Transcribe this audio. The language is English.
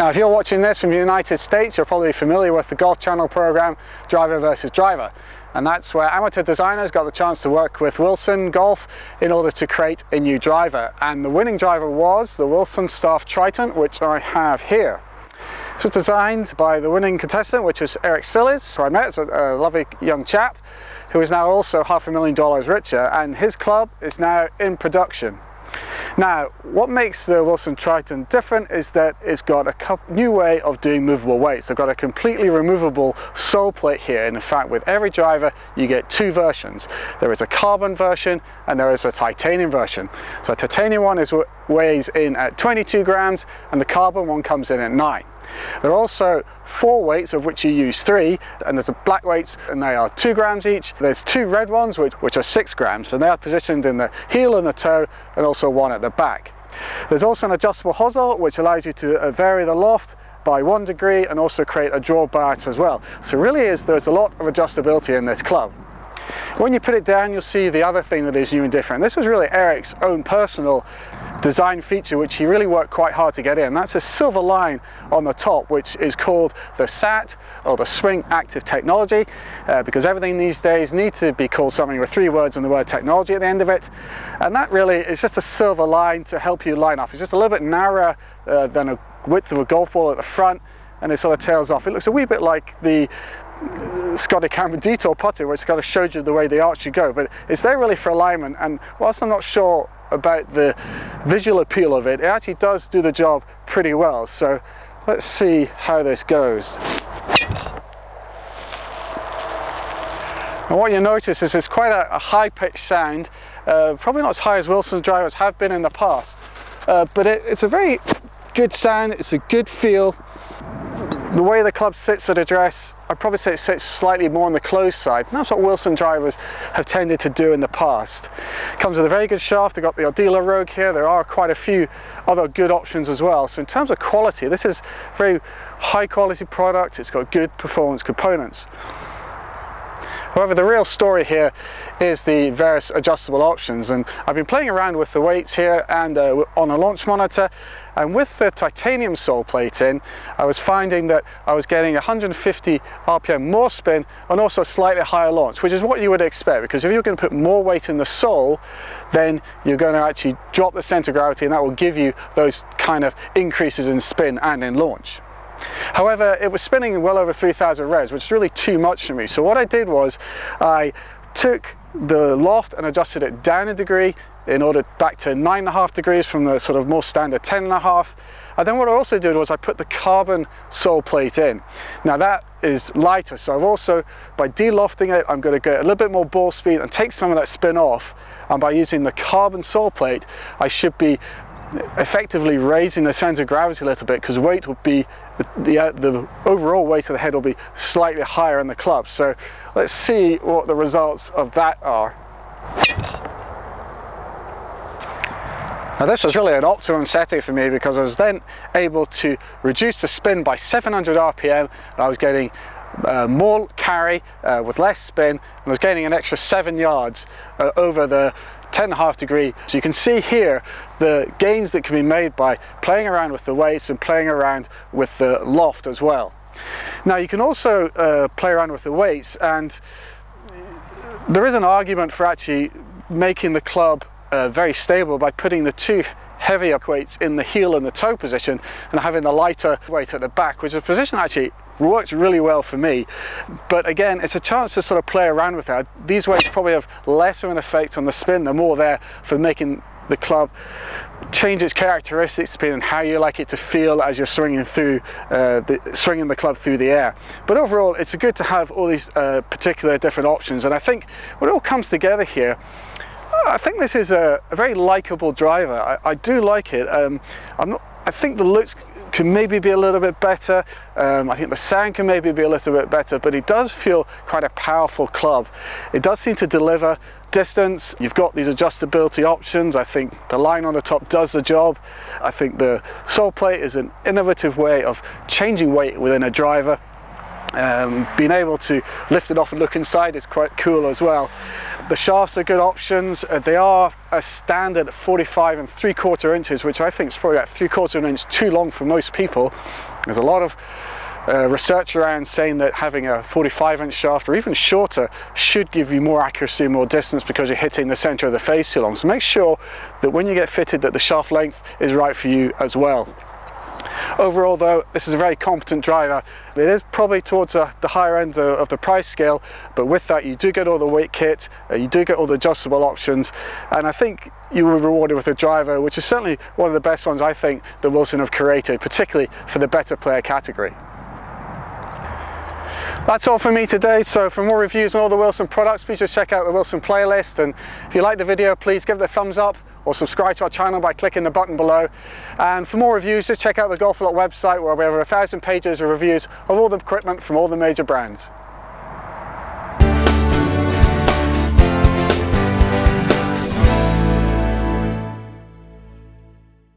Now if you're watching this from the United States, you're probably familiar with the Golf Channel program, Driver versus Driver. And that's where amateur designers got the chance to work with Wilson Golf in order to create a new driver. And the winning driver was the Wilson Staff Triton, which I have here. It was designed by the winning contestant, which is Eric Sillis, who I met, a, a lovely young chap, who is now also half a million dollars richer, and his club is now in production. Now, what makes the Wilson Triton different is that it's got a new way of doing movable weights. They've got a completely removable sole plate here, and in fact, with every driver, you get two versions. There is a carbon version and there is a titanium version. So titanium one is weighs in at 22 grams, and the carbon one comes in at nine. There are also four weights of which you use three and there's a black weights and they are two grams each. There's two red ones which, which are six grams and they are positioned in the heel and the toe and also one at the back. There's also an adjustable hosel which allows you to uh, vary the loft by one degree and also create a draw bias as well. So really is there's a lot of adjustability in this club. When you put it down, you'll see the other thing that is new and different. This was really Eric's own personal design feature which he really worked quite hard to get in. That's a silver line on the top which is called the SAT or the Swing Active Technology uh, because everything these days needs to be called something with three words and the word technology at the end of it and that really is just a silver line to help you line up. It's just a little bit narrower uh, than a width of a golf ball at the front and it sort of tails off. It looks a wee bit like the Scotty Cameron Detour putter which kind of showed you the way the arch should go but it's there really for alignment and whilst I'm not sure about the visual appeal of it, it actually does do the job pretty well. So let's see how this goes. And what you notice is it's quite a, a high-pitched sound, uh, probably not as high as Wilson's drivers have been in the past, uh, but it, it's a very good sound, it's a good feel, the way the club sits at address, I'd probably say it sits slightly more on the closed side. And that's what Wilson drivers have tended to do in the past. Comes with a very good shaft. They've got the Aldila Rogue here. There are quite a few other good options as well. So in terms of quality, this is very high quality product. It's got good performance components. However, the real story here is the various adjustable options and I've been playing around with the weights here and uh, on a launch monitor and with the titanium sole plate in I was finding that I was getting 150 RPM more spin and also a slightly higher launch which is what you would expect because if you're going to put more weight in the sole then you're going to actually drop the center of gravity and that will give you those kind of increases in spin and in launch. However, it was spinning well over 3000 revs, which is really too much for me. So what I did was I took the loft and adjusted it down a degree in order back to nine and a half degrees from the sort of more standard ten and a half. And then what I also did was I put the carbon sole plate in. Now that is lighter, so I've also, by delofting it, I'm going to get a little bit more ball speed and take some of that spin off. And by using the carbon sole plate, I should be effectively raising the center of gravity a little bit because weight will be the, uh, the, overall weight of the head will be slightly higher in the club. So let's see what the results of that are. Now this was really an optimum setting for me because I was then able to reduce the spin by 700 RPM and I was getting uh, more carry uh, with less spin and I was gaining an extra seven yards uh, over the 10 and a half degree. So you can see here the gains that can be made by playing around with the weights and playing around with the loft as well. Now you can also uh, play around with the weights and there is an argument for actually making the club uh, very stable by putting the two heavier weights in the heel and the toe position and having the lighter weight at the back, which is a position actually works really well for me. But again, it's a chance to sort of play around with that. These weights probably have less of an effect on the spin. They're more there for making the club change its characteristics depending on how you like it to feel as you're swinging through uh, the, swinging the club through the air but overall it's good to have all these uh, particular different options and I think when it all comes together here I think this is a, a very likable driver I, I, do like it um, I'm not I think the looks can maybe be a little bit better. Um, I think the sound can maybe be a little bit better, but it does feel quite a powerful club. It does seem to deliver distance. You've got these adjustability options. I think the line on the top does the job. I think the sole plate is an innovative way of changing weight within a driver. Um, being able to lift it off and look inside is quite cool as well. The shafts are good options. Uh, they are a standard 45 and 3 quarter inches, which I think is probably about 3 quarter of an inch too long for most people. There's a lot of uh, research around saying that having a 45 inch shaft or even shorter should give you more accuracy and more distance because you're hitting the center of the face too long. So make sure that when you get fitted that the shaft length is right for you as well. Overall though, this is a very competent driver. It is probably towards the higher end of, of, the price scale, but with that you do get all the weight kit, uh, you do get all the adjustable options, and I think you will be rewarded with a driver which is certainly one of the best ones I think that Wilson have created, particularly for the better player category. That's all for me today, so for more reviews on all the Wilson products, please just check out the Wilson playlist, and if you like the video, please give it a thumbs up, or subscribe to our channel by clicking the button below. And for more reviews, just check out the Golfalot website where we have a thousand pages of reviews of all the equipment from all the major brands.